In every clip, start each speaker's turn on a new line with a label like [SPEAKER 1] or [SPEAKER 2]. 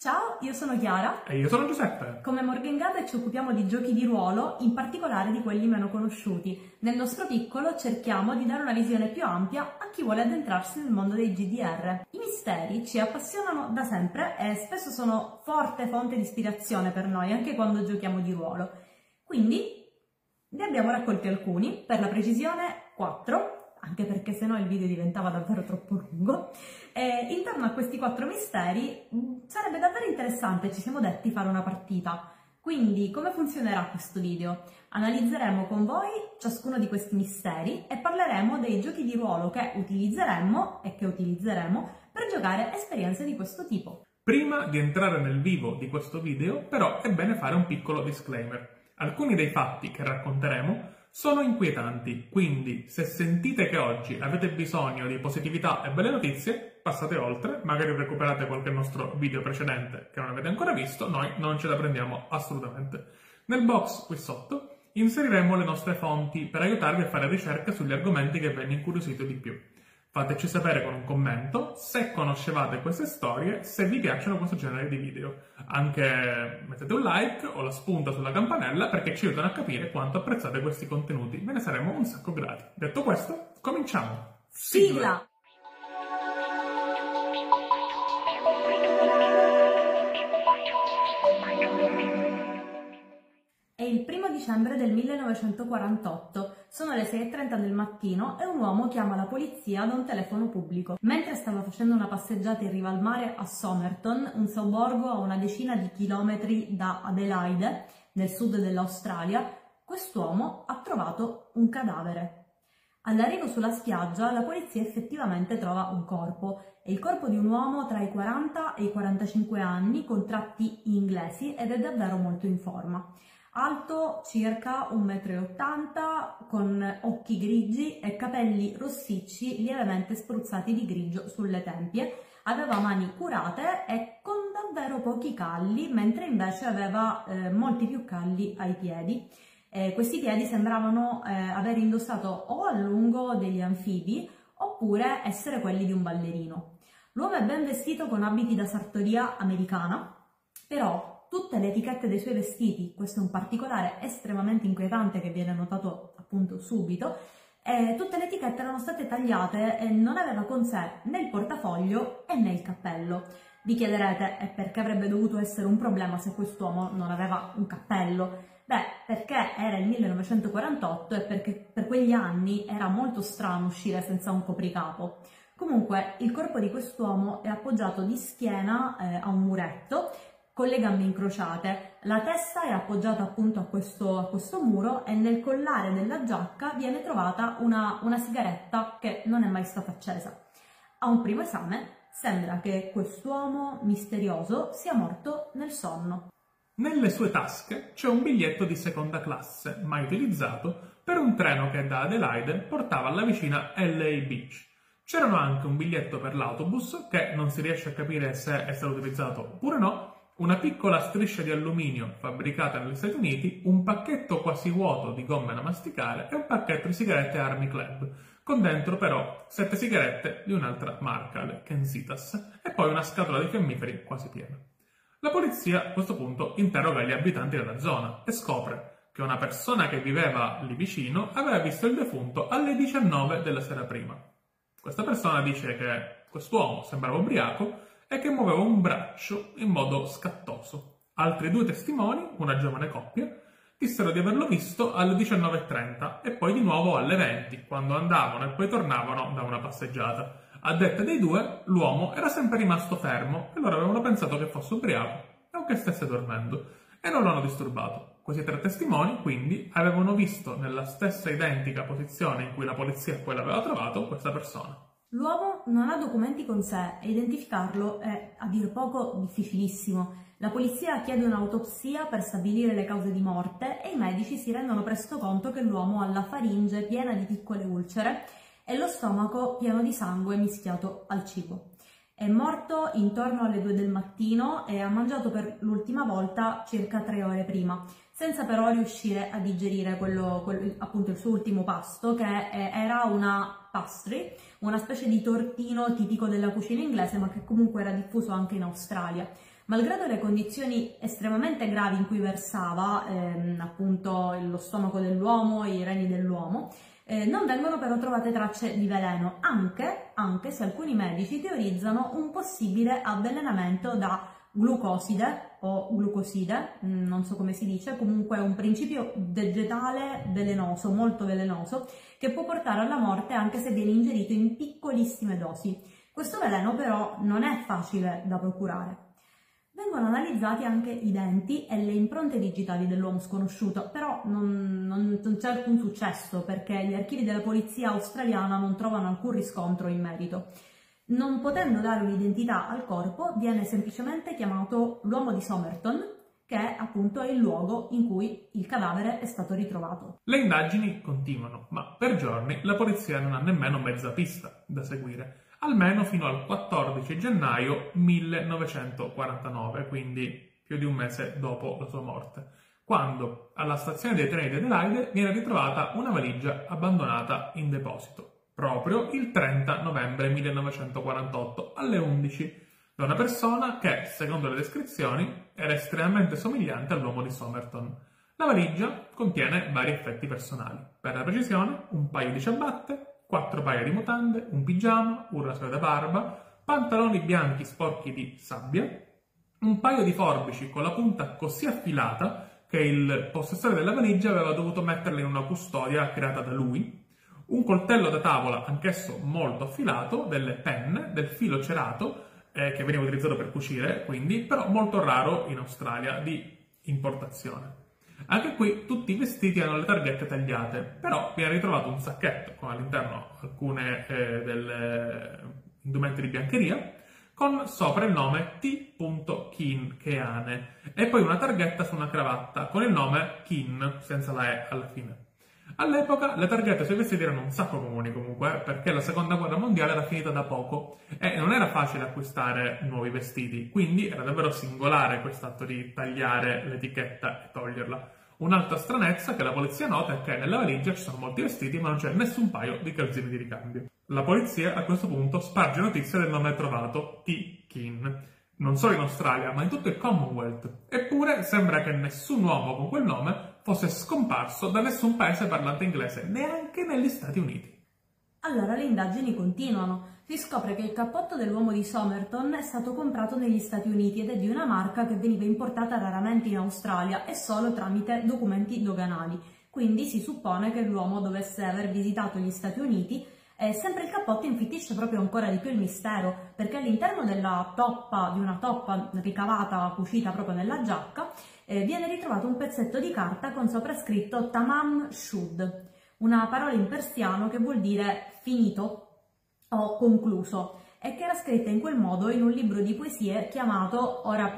[SPEAKER 1] Ciao, io sono Chiara.
[SPEAKER 2] E io sono Giuseppe.
[SPEAKER 1] Come Morgan Gada ci occupiamo di giochi di ruolo, in particolare di quelli meno conosciuti. Nel nostro piccolo cerchiamo di dare una visione più ampia a chi vuole addentrarsi nel mondo dei GDR. I misteri ci appassionano da sempre e spesso sono forte fonte di ispirazione per noi, anche quando giochiamo di ruolo. Quindi ne abbiamo raccolti alcuni, per la precisione 4, anche perché sennò il video diventava davvero troppo lungo. E intorno a questi quattro misteri mm, sarebbe davvero interessante, ci siamo detti, fare una partita. Quindi come funzionerà questo video? Analizzeremo con voi ciascuno di questi misteri e parleremo dei giochi di ruolo che utilizzeremmo e che utilizzeremo per giocare esperienze di questo tipo.
[SPEAKER 2] Prima di entrare nel vivo di questo video, però, è bene fare un piccolo disclaimer. Alcuni dei fatti che racconteremo sono inquietanti, quindi se sentite che oggi avete bisogno di positività e belle notizie, passate oltre, magari recuperate qualche nostro video precedente che non avete ancora visto, noi non ce la prendiamo assolutamente. Nel box qui sotto inseriremo le nostre fonti per aiutarvi a fare ricerche sugli argomenti che vi hanno incuriosito di più. Fateci sapere con un commento se conoscevate queste storie, se vi piacciono questo genere di video. Anche mettete un like o la spunta sulla campanella perché ci aiutano a capire quanto apprezzate questi contenuti. Ve ne saremo un sacco grati. Detto questo, cominciamo!
[SPEAKER 1] Sigla! È il primo dicembre del 1948, sono le 6.30 del mattino e un uomo chiama la polizia da un telefono pubblico. Mentre stava facendo una passeggiata in riva al mare a Somerton, un sobborgo a una decina di chilometri da Adelaide, nel sud dell'Australia, quest'uomo ha trovato un cadavere. All'arrivo sulla spiaggia la polizia effettivamente trova un corpo, è il corpo di un uomo tra i 40 e i 45 anni con tratti inglesi ed è davvero molto in forma alto circa 1,80 m, con occhi grigi e capelli rossicci lievemente spruzzati di grigio sulle tempie. Aveva mani curate e con davvero pochi calli, mentre invece aveva eh, molti più calli ai piedi. Eh, questi piedi sembravano eh, aver indossato o a lungo degli anfibi oppure essere quelli di un ballerino. L'uomo è ben vestito con abiti da sartoria americana, però tutte le etichette dei suoi vestiti, questo è un particolare estremamente inquietante che viene notato appunto subito, eh, tutte le etichette erano state tagliate e non aveva con sé né il portafoglio né il cappello. Vi chiederete, e perché avrebbe dovuto essere un problema se quest'uomo non aveva un cappello? Beh, perché era il 1948 e perché per quegli anni era molto strano uscire senza un copricapo. Comunque, il corpo di quest'uomo è appoggiato di schiena eh, a un muretto con le gambe incrociate. La testa è appoggiata appunto a questo, a questo muro e nel collare della giacca viene trovata una, una sigaretta che non è mai stata accesa. A un primo esame sembra che quest'uomo misterioso sia morto nel sonno.
[SPEAKER 2] Nelle sue tasche c'è un biglietto di seconda classe, mai utilizzato, per un treno che da Adelaide portava alla vicina LA Beach. C'erano anche un biglietto per l'autobus, che non si riesce a capire se è stato utilizzato oppure no, una piccola striscia di alluminio fabbricata negli Stati Uniti, un pacchetto quasi vuoto di gomme da masticare e un pacchetto di sigarette Army Club, con dentro però sette sigarette di un'altra marca, le Kensitas, e poi una scatola di fiammiferi quasi piena. La polizia a questo punto interroga gli abitanti della zona e scopre che una persona che viveva lì vicino aveva visto il defunto alle 19 della sera prima. Questa persona dice che quest'uomo sembrava ubriaco e che muoveva un braccio in modo scattoso. Altri due testimoni, una giovane coppia, dissero di averlo visto alle 19.30 e poi di nuovo alle 20, quando andavano e poi tornavano da una passeggiata. A detta dei due, l'uomo era sempre rimasto fermo e loro avevano pensato che fosse ubriaco o che stesse dormendo e non lo hanno disturbato. Questi tre testimoni, quindi, avevano visto nella stessa identica posizione in cui la polizia poi l'aveva trovato questa persona.
[SPEAKER 1] L'uomo non ha documenti con sé e identificarlo è a dir poco difficilissimo. La polizia chiede un'autopsia per stabilire le cause di morte e i medici si rendono presto conto che l'uomo ha la faringe piena di piccole ulcere e lo stomaco pieno di sangue mischiato al cibo. È morto intorno alle 2 del mattino e ha mangiato per l'ultima volta circa 3 ore prima, senza però riuscire a digerire quello, quello, appunto il suo ultimo pasto che era una pastry, una specie di tortino tipico della cucina inglese ma che comunque era diffuso anche in Australia. Malgrado le condizioni estremamente gravi in cui versava, ehm, appunto lo stomaco dell'uomo i reni dell'uomo, eh, non vengono però trovate tracce di veleno, anche, anche se alcuni medici teorizzano un possibile avvelenamento da glucoside o glucoside, mm, non so come si dice, comunque un principio vegetale velenoso, molto velenoso, che può portare alla morte anche se viene ingerito in piccolissime dosi. Questo veleno però non è facile da procurare. Vengono analizzati anche i denti e le impronte digitali dell'uomo sconosciuto, però non, non, non c'è alcun successo perché gli archivi della polizia australiana non trovano alcun riscontro in merito. Non potendo dare un'identità al corpo, viene semplicemente chiamato l'uomo di Somerton, che è appunto il luogo in cui il cadavere è stato ritrovato.
[SPEAKER 2] Le indagini continuano, ma per giorni la polizia non ha nemmeno mezza pista da seguire, almeno fino al 14 gennaio 1949, quindi più di un mese dopo la sua morte, quando alla stazione dei treni di Adelaide viene ritrovata una valigia abbandonata in deposito proprio il 30 novembre 1948 alle 11 da una persona che, secondo le descrizioni, era estremamente somigliante all'uomo di Somerton. La valigia contiene vari effetti personali. Per la precisione, un paio di ciabatte, quattro paia di mutande, un pigiama, un rasoio da barba, pantaloni bianchi sporchi di sabbia, un paio di forbici con la punta così affilata che il possessore della valigia aveva dovuto metterla in una custodia creata da lui, un coltello da tavola, anch'esso molto affilato, delle penne, del filo cerato, eh, che veniva utilizzato per cucire, quindi, però molto raro in Australia, di importazione. Anche qui tutti i vestiti hanno le targhette tagliate, però viene ritrovato un sacchetto con all'interno alcune eh, delle indumenti di biancheria, con sopra il nome T. Kin Keane e poi una targhetta su una cravatta con il nome Kin senza la E alla fine. All'epoca le targhette sui vestiti erano un sacco comuni comunque, perché la seconda guerra mondiale era finita da poco e non era facile acquistare nuovi vestiti, quindi era davvero singolare quest'atto di tagliare l'etichetta e toglierla. Un'altra stranezza che la polizia nota è che nella valigia ci sono molti vestiti ma non c'è nessun paio di calzini di ricambio. La polizia a questo punto sparge notizia del nome trovato, T. Kin, non solo in Australia ma in tutto il Commonwealth. Eppure sembra che nessun uomo con quel nome fosse scomparso da nessun paese parlante inglese, neanche negli Stati Uniti.
[SPEAKER 1] Allora le indagini continuano. Si scopre che il cappotto dell'uomo di Somerton è stato comprato negli Stati Uniti ed è di una marca che veniva importata raramente in Australia e solo tramite documenti doganali. Quindi si suppone che l'uomo dovesse aver visitato gli Stati Uniti e sempre il cappotto infittisce proprio ancora di più il mistero, perché all'interno della toppa, di una toppa ricavata, cucita proprio nella giacca, eh, viene ritrovato un pezzetto di carta con sopra scritto Tamam Shud, una parola in persiano che vuol dire finito o concluso e che era scritta in quel modo in un libro di poesie chiamato, ora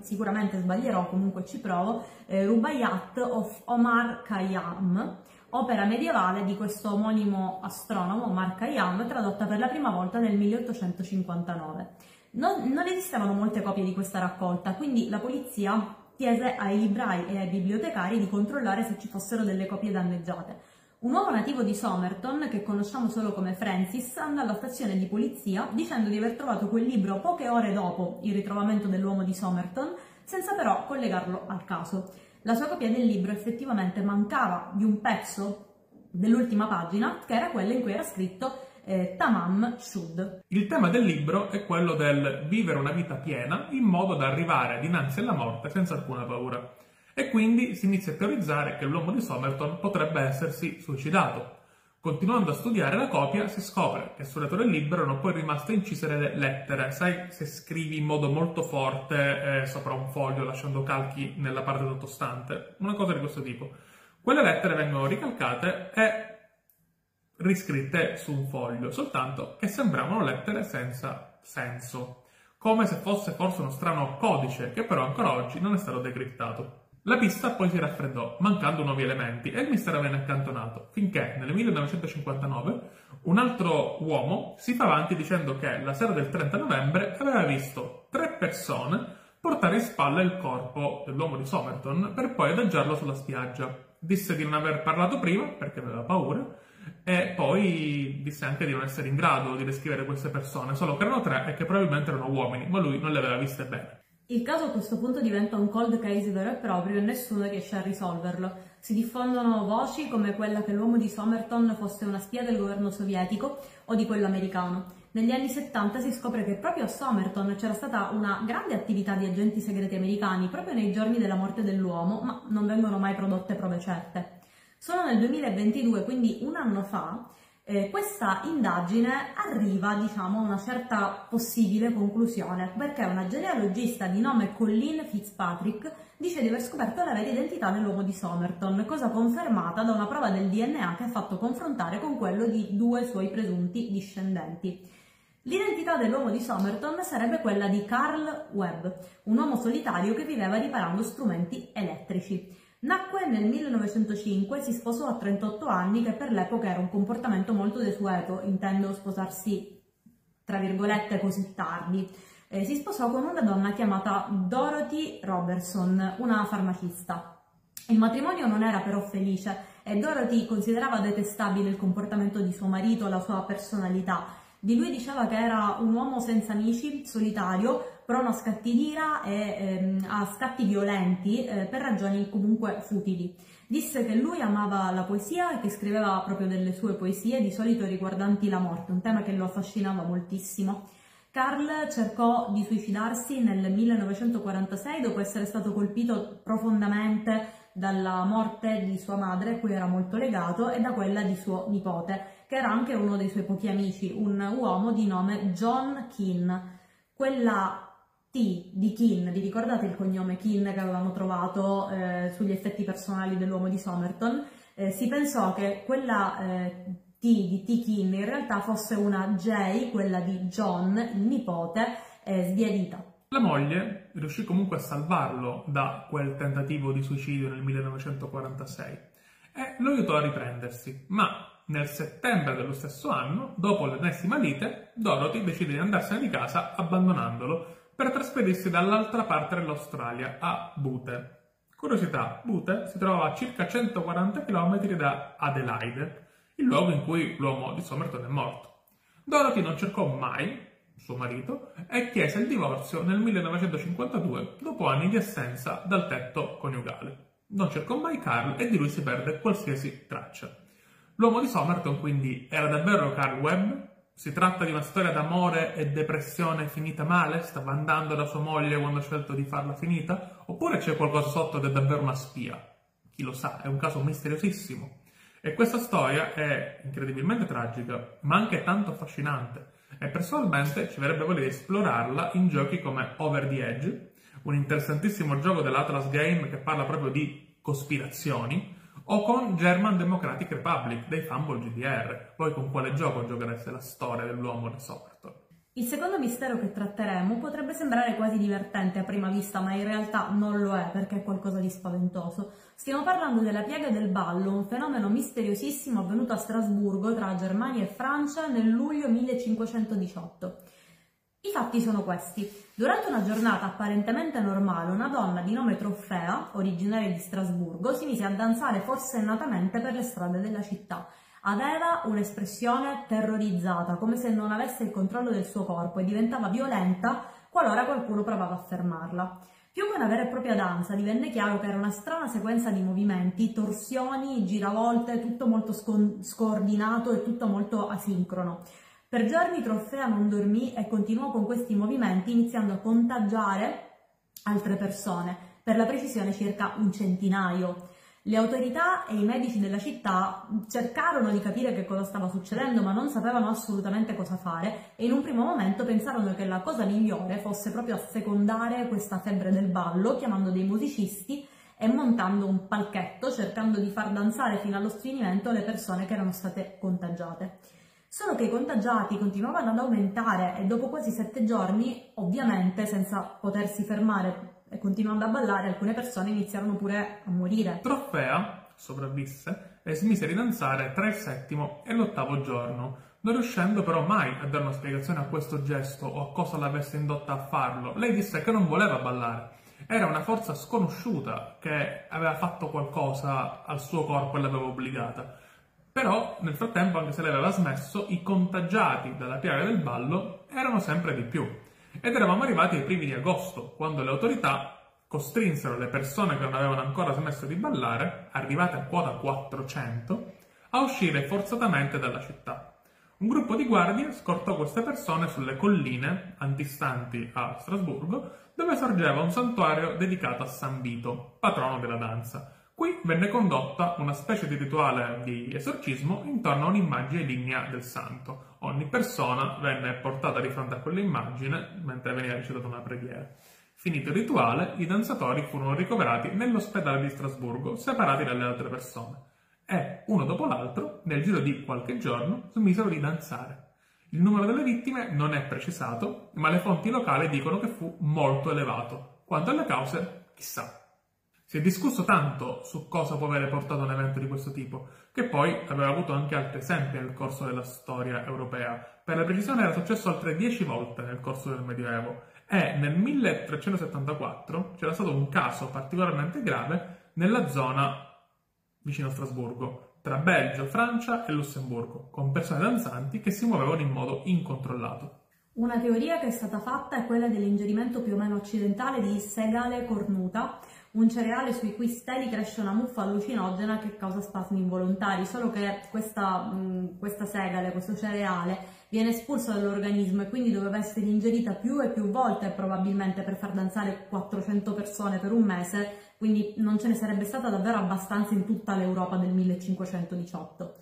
[SPEAKER 1] sicuramente sbaglierò, comunque ci provo, eh, Rubaiyat of Omar Khayyam, opera medievale di questo omonimo astronomo, Omar Khayyam, tradotta per la prima volta nel 1859. Non, non esistevano molte copie di questa raccolta, quindi la polizia chiese ai librai e ai bibliotecari di controllare se ci fossero delle copie danneggiate. Un uomo nativo di Somerton, che conosciamo solo come Francis, andò alla stazione di polizia dicendo di aver trovato quel libro poche ore dopo il ritrovamento dell'uomo di Somerton, senza però collegarlo al caso. La sua copia del libro effettivamente mancava di un pezzo dell'ultima pagina, che era quella in cui era scritto eh, Tamam Shud.
[SPEAKER 2] Il tema del libro è quello del vivere una vita piena in modo da arrivare dinanzi alla morte senza alcuna paura. E quindi si inizia a teorizzare che l'uomo di Somerton potrebbe essersi suicidato. Continuando a studiare la copia si scopre che sul retro del libro erano poi rimaste incise delle lettere, sai se scrivi in modo molto forte eh, sopra un foglio lasciando calchi nella parte sottostante, una cosa di questo tipo. Quelle lettere vengono ricalcate e riscritte su un foglio, soltanto che sembravano lettere senza senso, come se fosse forse uno strano codice che però ancora oggi non è stato decriptato. La pista poi si raffreddò, mancando nuovi elementi, e il mistero venne accantonato, finché nel 1959 un altro uomo si fa avanti dicendo che la sera del 30 novembre aveva visto tre persone portare in spalla il corpo dell'uomo di Somerton per poi adagiarlo sulla spiaggia. Disse di non aver parlato prima perché aveva paura e poi disse anche di non essere in grado di descrivere queste persone, solo che erano tre e che probabilmente erano uomini, ma lui non le aveva viste bene.
[SPEAKER 1] Il caso a questo punto diventa un cold case vero e proprio e nessuno riesce a risolverlo. Si diffondono voci come quella che l'uomo di Somerton fosse una spia del governo sovietico o di quello americano. Negli anni 70 si scopre che proprio a Somerton c'era stata una grande attività di agenti segreti americani proprio nei giorni della morte dell'uomo, ma non vengono mai prodotte prove certe. Solo nel 2022, quindi un anno fa, eh, questa indagine arriva diciamo, a una certa possibile conclusione perché una genealogista di nome Colleen Fitzpatrick dice di aver scoperto la vera identità dell'uomo di Somerton, cosa confermata da una prova del DNA che ha fatto confrontare con quello di due suoi presunti discendenti. L'identità dell'uomo di Somerton sarebbe quella di Carl Webb, un uomo solitario che viveva riparando strumenti elettrici. Nacque nel 1905 e si sposò a 38 anni, che per l'epoca era un comportamento molto desueto, intendo sposarsi tra virgolette così tardi. Eh, si sposò con una donna chiamata Dorothy Robertson, una farmacista. Il matrimonio non era però felice e Dorothy considerava detestabile il comportamento di suo marito, la sua personalità di lui diceva che era un uomo senza amici, solitario, prono a scatti d'ira e ehm, a scatti violenti eh, per ragioni comunque futili. Disse che lui amava la poesia e che scriveva proprio delle sue poesie, di solito riguardanti la morte, un tema che lo affascinava moltissimo. Carl cercò di suicidarsi nel 1946 dopo essere stato colpito profondamente dalla morte di sua madre, a cui era molto legato, e da quella di suo nipote che era anche uno dei suoi pochi amici, un uomo di nome John Keane. Quella T di Keane, vi ricordate il cognome Keane che avevamo trovato eh, sugli effetti personali dell'uomo di Somerton? Eh, si pensò che quella eh, T di T Keane in realtà fosse una J, quella di John, il nipote, eh, sbiadita.
[SPEAKER 2] La moglie riuscì comunque a salvarlo da quel tentativo di suicidio nel 1946 e lo aiutò a riprendersi, ma nel settembre dello stesso anno, dopo l'ennesima lite, Dorothy decide di andarsene di casa abbandonandolo per trasferirsi dall'altra parte dell'Australia, a Bute. Curiosità, Bute si trovava a circa 140 km da Adelaide, il luogo in cui l'uomo di Somerton è morto. Dorothy non cercò mai suo marito e chiese il divorzio nel 1952, dopo anni di assenza dal tetto coniugale. Non cercò mai Carl e di lui si perde qualsiasi traccia. L'uomo di Somerton quindi era davvero Carl Webb? Si tratta di una storia d'amore e depressione finita male? Stava andando da sua moglie quando ha scelto di farla finita? Oppure c'è qualcosa sotto ed è davvero una spia? Chi lo sa, è un caso misteriosissimo. E questa storia è incredibilmente tragica, ma anche tanto affascinante. E personalmente ci verrebbe voglia di esplorarla in giochi come Over the Edge, un interessantissimo gioco dell'Atlas Game che parla proprio di cospirazioni, o con German Democratic Republic dei Fumble GDR. Poi con quale gioco giochereste la storia dell'uomo di Somerton?
[SPEAKER 1] Il secondo mistero che tratteremo potrebbe sembrare quasi divertente a prima vista, ma in realtà non lo è perché è qualcosa di spaventoso. Stiamo parlando della piaga del ballo, un fenomeno misteriosissimo avvenuto a Strasburgo tra Germania e Francia nel luglio 1518. I fatti sono questi. Durante una giornata apparentemente normale, una donna di nome Trofea, originaria di Strasburgo, si mise a danzare forsennatamente per le strade della città. Aveva un'espressione terrorizzata, come se non avesse il controllo del suo corpo e diventava violenta qualora qualcuno provava a fermarla. Più che una vera e propria danza, divenne chiaro che era una strana sequenza di movimenti, torsioni, giravolte, tutto molto scordinato e tutto molto asincrono. Per giorni Trofea non dormì e continuò con questi movimenti iniziando a contagiare altre persone, per la precisione circa un centinaio. Le autorità e i medici della città cercarono di capire che cosa stava succedendo, ma non sapevano assolutamente cosa fare e in un primo momento pensarono che la cosa migliore fosse proprio assecondare questa febbre del ballo, chiamando dei musicisti e montando un palchetto, cercando di far danzare fino allo strinimento le persone che erano state contagiate. Solo che i contagiati continuavano ad aumentare e dopo quasi sette giorni, ovviamente senza potersi fermare e continuando a ballare, alcune persone iniziarono pure a morire.
[SPEAKER 2] Trofea sopravvisse e smise di danzare tra il settimo e l'ottavo giorno, non riuscendo però mai a dare una spiegazione a questo gesto o a cosa l'avesse indotta a farlo. Lei disse che non voleva ballare. Era una forza sconosciuta che aveva fatto qualcosa al suo corpo e l'aveva obbligata. Però nel frattempo, anche se lei aveva smesso, i contagiati dalla piaga del ballo erano sempre di più. Ed eravamo arrivati ai primi di agosto, quando le autorità costrinsero le persone che non avevano ancora smesso di ballare, arrivate a quota 400, a uscire forzatamente dalla città. Un gruppo di guardie scortò queste persone sulle colline antistanti a Strasburgo, dove sorgeva un santuario dedicato a San Vito, patrono della danza. Venne condotta una specie di rituale di esorcismo intorno a un'immagine lignea del santo. Ogni persona venne portata di fronte a quell'immagine mentre veniva recitata una preghiera. Finito il rituale, i danzatori furono ricoverati nell'ospedale di Strasburgo, separati dalle altre persone, e, uno dopo l'altro, nel giro di qualche giorno, smisero di danzare. Il numero delle vittime non è precisato, ma le fonti locali dicono che fu molto elevato. Quanto alle cause, chissà. Si è discusso tanto su cosa può avere portato un evento di questo tipo, che poi aveva avuto anche altri esempi nel corso della storia europea. Per la precisione era successo altre dieci volte nel corso del Medioevo e nel 1374 c'era stato un caso particolarmente grave nella zona vicino a Strasburgo, tra Belgio, Francia e Lussemburgo, con persone danzanti che si muovevano in modo incontrollato.
[SPEAKER 1] Una teoria che è stata fatta è quella dell'ingerimento più o meno occidentale di segale cornuta, un cereale sui cui steli cresce una muffa allucinogena che causa spasmi involontari, solo che questa, mh, questa segale, questo cereale, viene espulso dall'organismo e quindi doveva essere ingerita più e più volte probabilmente per far danzare 400 persone per un mese, quindi non ce ne sarebbe stata davvero abbastanza in tutta l'Europa del 1518.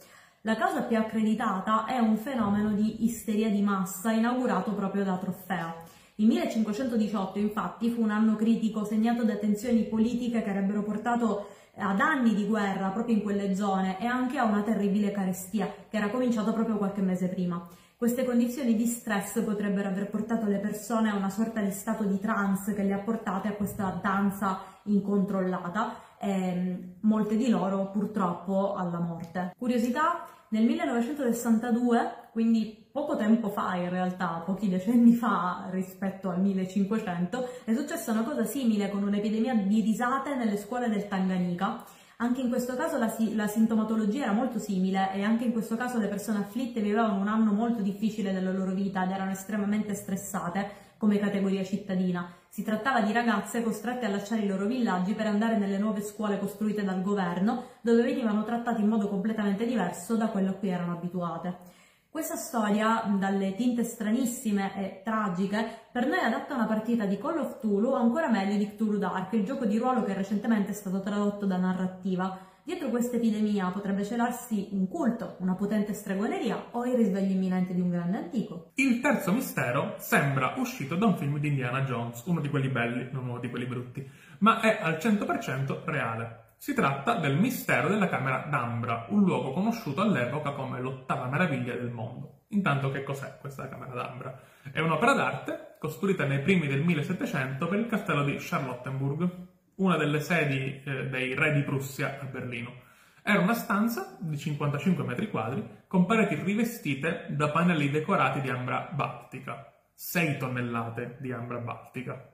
[SPEAKER 1] La causa più accreditata è un fenomeno di isteria di massa inaugurato proprio da Trofea. Il 1518 infatti fu un anno critico segnato da tensioni politiche che avrebbero portato ad anni di guerra proprio in quelle zone e anche a una terribile carestia che era cominciata proprio qualche mese prima. Queste condizioni di stress potrebbero aver portato le persone a una sorta di stato di trance che le ha portate a questa danza incontrollata e molte di loro purtroppo alla morte. Curiosità, nel 1962, quindi poco tempo fa in realtà, pochi decenni fa rispetto al 1500, è successa una cosa simile con un'epidemia di risate nelle scuole del Tanganyika. Anche in questo caso la, la, sintomatologia era molto simile e anche in questo caso le persone afflitte vivevano un anno molto difficile della loro vita ed erano estremamente stressate come categoria cittadina. Si trattava di ragazze costrette a lasciare i loro villaggi per andare nelle nuove scuole costruite dal governo, dove venivano trattate in modo completamente diverso da quello a cui erano abituate. Questa storia, dalle tinte stranissime e tragiche, per noi adatta una partita di Call of Tulu o ancora meglio di Cthulhu Dark, il gioco di ruolo che recentemente è stato tradotto da narrativa. Dietro questa epidemia potrebbe celarsi un culto, una potente stregoneria o il risveglio imminente di un grande antico.
[SPEAKER 2] Il terzo mistero sembra uscito da un film di Indiana Jones, uno di quelli belli, non uno di quelli brutti, ma è al 100% reale. Si tratta del mistero della Camera d'Ambra, un luogo conosciuto all'epoca come l'ottava meraviglia del mondo. Intanto che cos'è questa Camera d'Ambra? È un'opera d'arte costruita nei primi del 1700 per il castello di Charlottenburg, una delle sedi eh, dei re di Prussia a Berlino. Era una stanza di 55 metri quadri con pareti rivestite da pannelli decorati di ambra baltica, 6 tonnellate di ambra baltica.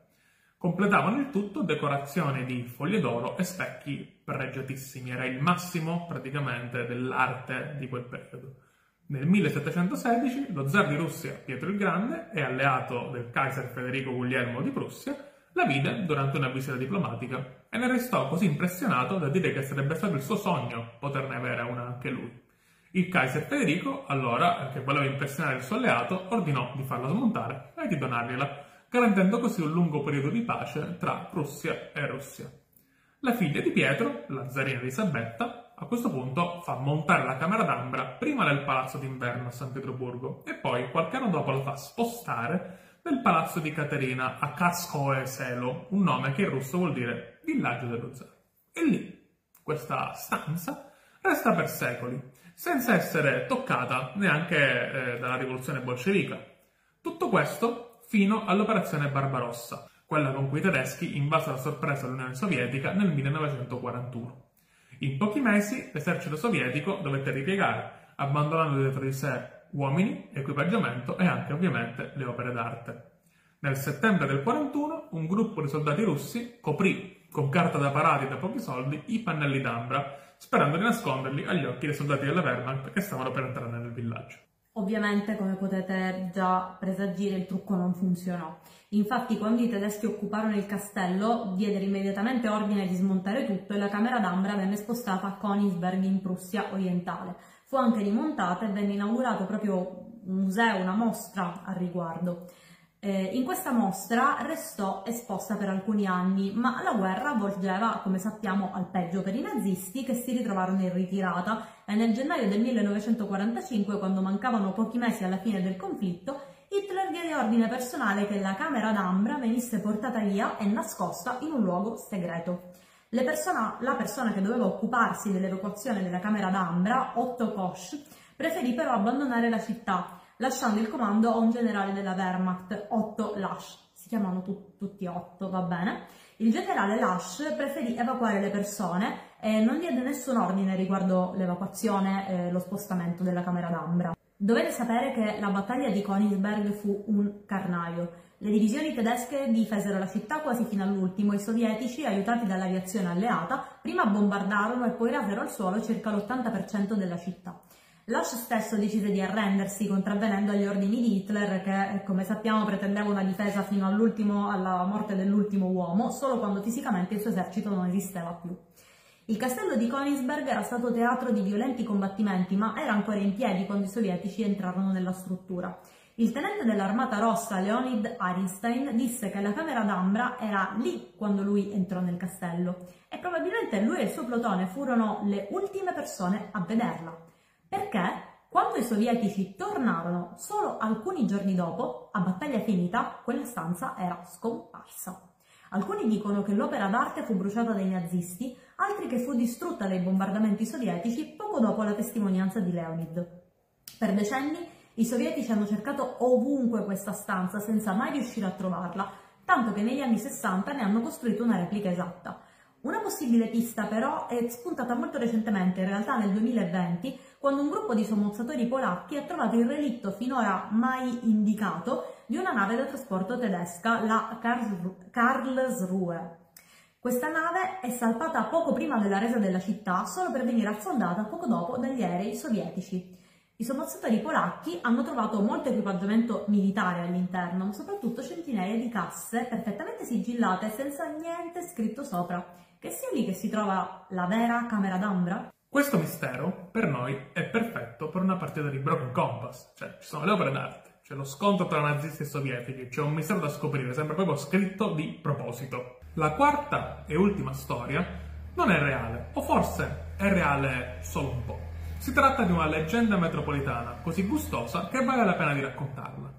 [SPEAKER 2] Completavano il tutto decorazioni di foglie d'oro e specchi pregiatissimi, era il massimo praticamente dell'arte di quel periodo. Nel 1716 lo zar di Russia Pietro il Grande e alleato del Kaiser Federico Guglielmo di Prussia la vide durante una visita diplomatica e ne restò così impressionato da dire che sarebbe stato il suo sogno poterne avere una anche lui. Il Kaiser Federico, allora, che voleva impressionare il suo alleato, ordinò di farla smontare e di donargliela, garantendo così un lungo periodo di pace tra Prussia e Russia. La figlia di Pietro, la zarina Elisabetta, a questo punto fa montare la camera d'ambra prima nel palazzo d'inverno a San Pietroburgo e poi qualche anno dopo la fa spostare nel palazzo di Caterina a Kaskoe Selo, un nome che in russo vuol dire villaggio dello zar. E lì, questa stanza resta per secoli, senza essere toccata neanche eh, dalla rivoluzione bolscevica. Tutto questo fino all'operazione Barbarossa, quella con cui i tedeschi invasero a sorpresa l'Unione Sovietica nel 1941. In pochi mesi l'esercito sovietico dovette ripiegare, abbandonando dietro di sé uomini, equipaggiamento e anche ovviamente le opere d'arte. Nel settembre del 41 un gruppo di soldati russi coprì con carta da parati da pochi soldi i pannelli d'ambra, sperando di nasconderli agli occhi dei soldati della Wehrmacht che stavano per entrare nel villaggio.
[SPEAKER 1] Ovviamente, come potete già presagire, il trucco non funzionò. Infatti, quando i tedeschi occuparono il castello, diedero immediatamente ordine di smontare tutto e la camera d'ambra venne spostata a Königsberg in Prussia orientale. Fu anche rimontata e venne inaugurato proprio un museo, una mostra al riguardo. Eh, in questa mostra restò esposta per alcuni anni, ma la guerra volgeva, come sappiamo, al peggio per i nazisti che si ritrovarono in ritirata e nel gennaio del 1945, quando mancavano pochi mesi alla fine del conflitto, Hitler diede ordine personale che la camera d'ambra venisse portata via e nascosta in un luogo segreto. Persona, la persona che doveva occuparsi dell'evacuazione della camera d'ambra, Otto Kosch, preferì però abbandonare la città lasciando il comando a un generale della Wehrmacht, Otto Lasch. Si chiamano tu, tutti Otto, va bene? Il generale Lasch preferì evacuare le persone e non diede nessun ordine riguardo l'evacuazione e lo spostamento della camera d'ambra. Dovete sapere che la battaglia di Königsberg fu un carnaio. Le divisioni tedesche difesero la città quasi fino all'ultimo i sovietici, aiutati dall'aviazione alleata, prima bombardarono e poi rasero al suolo circa l'80% della città. Lasch stesso decise di arrendersi, contravvenendo agli ordini di Hitler che, come sappiamo, pretendeva una difesa fino alla morte dell'ultimo uomo, solo quando fisicamente il suo esercito non esisteva più. Il castello di Königsberg era stato teatro di violenti combattimenti, ma era ancora in piedi quando i sovietici entrarono nella struttura. Il tenente dell'Armata Rossa Leonid Arinstein disse che la camera d'ambra era lì quando lui entrò nel castello e probabilmente lui e il suo plotone furono le ultime persone a vederla perché quando i sovietici tornarono solo alcuni giorni dopo, a battaglia finita, quella stanza era scomparsa. Alcuni dicono che l'opera d'arte fu bruciata dai nazisti, altri che fu distrutta dai bombardamenti sovietici poco dopo la testimonianza di Leonid. Per decenni i sovietici hanno cercato ovunque questa stanza senza mai riuscire a trovarla, tanto che negli anni 60 ne hanno costruito una replica esatta. Una possibile pista però è spuntata molto recentemente, in realtà nel 2020, quando un gruppo di sommozzatori polacchi ha trovato il relitto finora mai indicato di una nave da trasporto tedesca, la Karlsruhe. Questa nave è salpata poco prima della resa della città, solo per venire affondata poco dopo dagli aerei sovietici. I sommozzatori polacchi hanno trovato molto equipaggiamento militare all'interno, soprattutto centinaia di casse perfettamente sigillate senza niente scritto sopra. Che sia lì che si trova la vera camera d'ambra?
[SPEAKER 2] Questo mistero, per noi, è perfetto per una partita di Broken Compass. Cioè, ci sono le opere d'arte, c'è lo scontro tra nazisti e sovietici, c'è un mistero da scoprire, sembra proprio scritto di proposito. La quarta e ultima storia non è reale, o forse è reale solo un po'. Si tratta di una leggenda metropolitana così gustosa che vale la pena di raccontarla.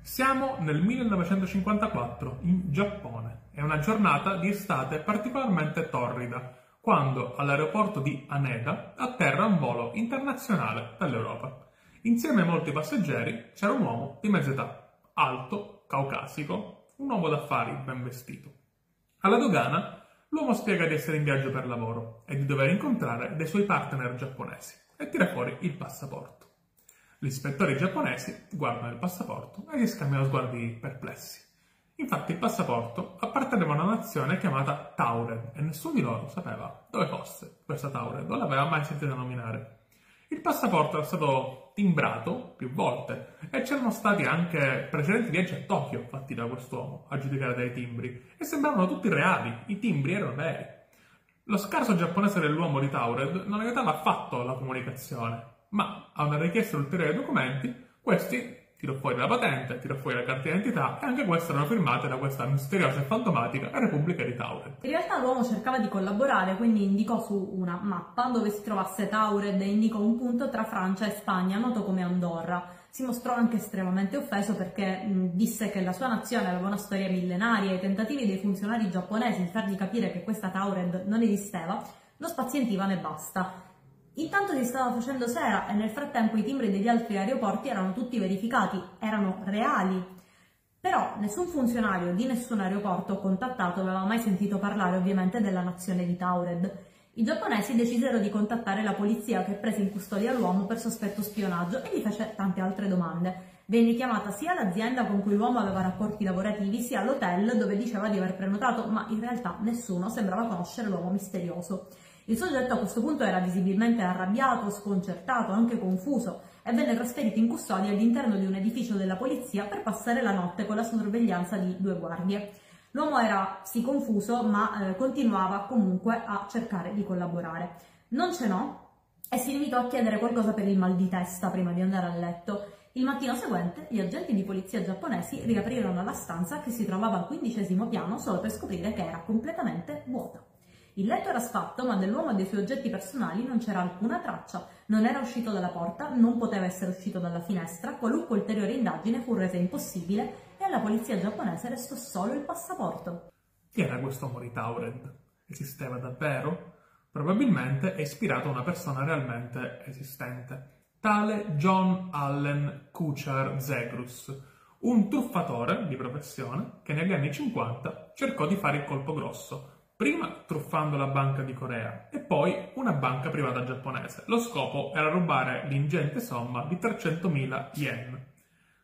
[SPEAKER 2] Siamo nel 1954 in Giappone. È una giornata di estate particolarmente torrida, quando all'aeroporto di Haneda atterra un volo internazionale dall'Europa. Insieme a molti passeggeri c'era un uomo di mezza età, alto, caucasico, un uomo d'affari ben vestito. Alla dogana l'uomo spiega di essere in viaggio per lavoro e di dover incontrare dei suoi partner giapponesi e tira fuori il passaporto. Gli ispettori giapponesi guardano il passaporto e gli scambiano sguardi perplessi. Infatti il passaporto apparteneva a una nazione chiamata Taured e nessuno di loro sapeva dove fosse questa Taured, non l'aveva mai sentita nominare. Il passaporto era stato timbrato più volte e c'erano stati anche precedenti viaggi a Tokyo fatti da quest'uomo a giudicare dai timbri e sembravano tutti reali, i timbri erano veri. Lo scarso giapponese dell'uomo di Taured non aiutava affatto la comunicazione, ma a una richiesta di ulteriori documenti, questi tirò fuori la patente, tirò fuori la carta d'identità e anche queste erano firmate da questa misteriosa e fantomatica Repubblica di Taured.
[SPEAKER 1] In realtà l'uomo cercava di collaborare, quindi indicò su una mappa dove si trovasse Taured e indicò un punto tra Francia e Spagna, noto come Andorra. Si mostrò anche estremamente offeso perché mh, disse che la sua nazione aveva una storia millenaria e i tentativi dei funzionari giapponesi di fargli capire che questa Taured non esisteva lo spazientivano e basta. Intanto si stava facendo sera e nel frattempo i timbri degli altri aeroporti erano tutti verificati, erano reali. Però nessun funzionario di nessun aeroporto contattato aveva mai sentito parlare ovviamente della nazione di Taured. I giapponesi decisero di contattare la polizia che prese in custodia l'uomo per sospetto spionaggio e gli fece tante altre domande. Venne chiamata sia l'azienda con cui l'uomo aveva rapporti lavorativi sia l'hotel dove diceva di aver prenotato, ma in realtà nessuno sembrava conoscere l'uomo misterioso. Il soggetto a questo punto era visibilmente arrabbiato, sconcertato, anche confuso e venne trasferito in custodia all'interno di un edificio della polizia per passare la notte con la sorveglianza di due guardie. L'uomo era sì confuso, ma eh, continuava comunque a cercare di collaborare. Non ce n'ho e si limitò a chiedere qualcosa per il mal di testa prima di andare a letto. Il mattino seguente gli agenti di polizia giapponesi riaprirono la stanza che si trovava al quindicesimo piano solo per scoprire che era completamente vuota. Il letto era sfatto, ma dell'uomo e dei suoi oggetti personali non c'era alcuna traccia. Non era uscito dalla porta, non poteva essere uscito dalla finestra, qualunque ulteriore indagine fu resa impossibile e alla polizia giapponese restò solo il passaporto.
[SPEAKER 2] Chi era questo Moritaured? Esisteva davvero? Probabilmente è ispirato a una persona realmente esistente tale John Allen Kuchar Zegrus, un truffatore di professione che negli anni 50 cercò di fare il colpo grosso, prima truffando la banca di Corea e poi una banca privata giapponese. Lo scopo era rubare l'ingente somma di 300.000 yen.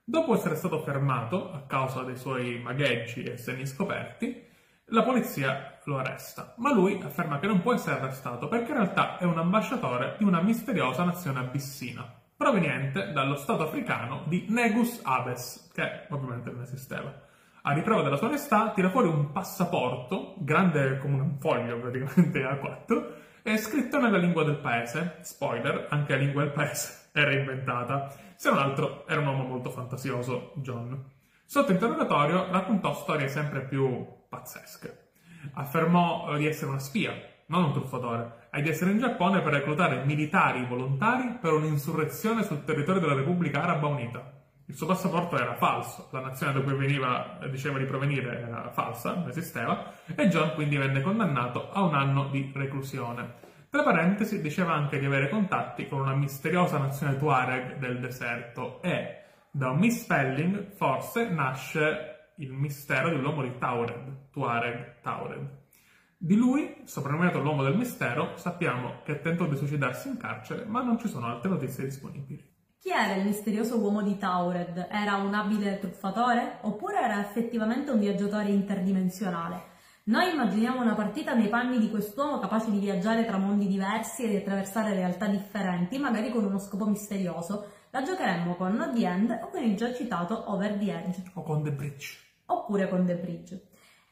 [SPEAKER 2] Dopo essere stato fermato a causa dei suoi magheggi e segni scoperti, la polizia lo arresta, ma lui afferma che non può essere arrestato perché in realtà è un ambasciatore di una misteriosa nazione abissina, proveniente dallo stato africano di Negus Aves, che ovviamente non esisteva. A riprova della sua onestà tira fuori un passaporto, grande come un foglio praticamente A4, e scritto nella lingua del paese. Spoiler, anche la lingua del paese era inventata. Se non altro era un uomo molto fantasioso, John. Sotto interrogatorio raccontò storie sempre più pazzesche. Affermò di essere una spia, non un truffatore, e di essere in Giappone per reclutare militari volontari per un'insurrezione sul territorio della Repubblica Araba Unita. Il suo passaporto era falso, la nazione da cui veniva, diceva di provenire era falsa, non esisteva, e John quindi venne condannato a un anno di reclusione. Tra parentesi, diceva anche di avere contatti con una misteriosa nazione Tuareg del deserto e, da un misspelling, forse nasce il mistero dell'uomo di Taured, Tuareg Taured. Di lui, soprannominato l'uomo del mistero, sappiamo che tentò di suicidarsi in carcere, ma non ci sono altre notizie disponibili.
[SPEAKER 1] Chi era il misterioso uomo di Taured? Era un abile truffatore? Oppure era effettivamente un viaggiatore interdimensionale? Noi immaginiamo una partita nei panni di quest'uomo capace di viaggiare tra mondi diversi e di attraversare realtà differenti, magari con uno scopo misterioso. La giocheremmo con The End o con il già citato Over the Edge.
[SPEAKER 2] O con The Bridge
[SPEAKER 1] oppure con The Bridge.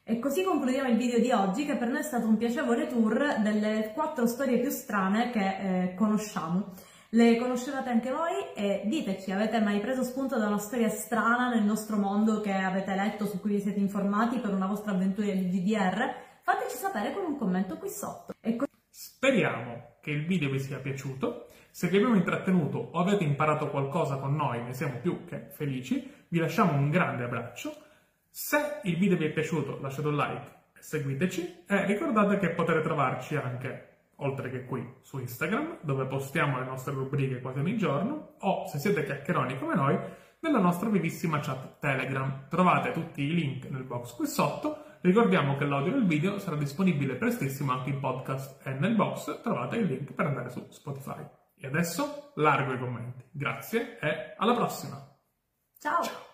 [SPEAKER 1] E così concludiamo il video di oggi che per noi è stato un piacevole tour delle quattro storie più strane che eh, conosciamo. Le conoscevate anche voi e diteci, avete mai preso spunto da una storia strana nel nostro mondo che avete letto, su cui vi siete informati per una vostra avventura di GDR? Fateci sapere con un commento qui sotto.
[SPEAKER 2] Co- Speriamo che il video vi sia piaciuto. Se vi abbiamo intrattenuto o avete imparato qualcosa con noi, ne siamo più che felici. Vi lasciamo un grande abbraccio se il video vi è piaciuto lasciate un like e seguiteci e ricordate che potete trovarci anche, oltre che qui, su Instagram, dove postiamo le nostre rubriche quasi ogni giorno, o se siete chiacchieroni come noi, nella nostra vivissima chat Telegram. Trovate tutti i link nel box qui sotto. Ricordiamo che l'audio del video sarà disponibile prestissimo anche in podcast e nel box trovate il link per andare su Spotify. E adesso largo i commenti. Grazie e alla prossima.
[SPEAKER 1] Ciao. Ciao.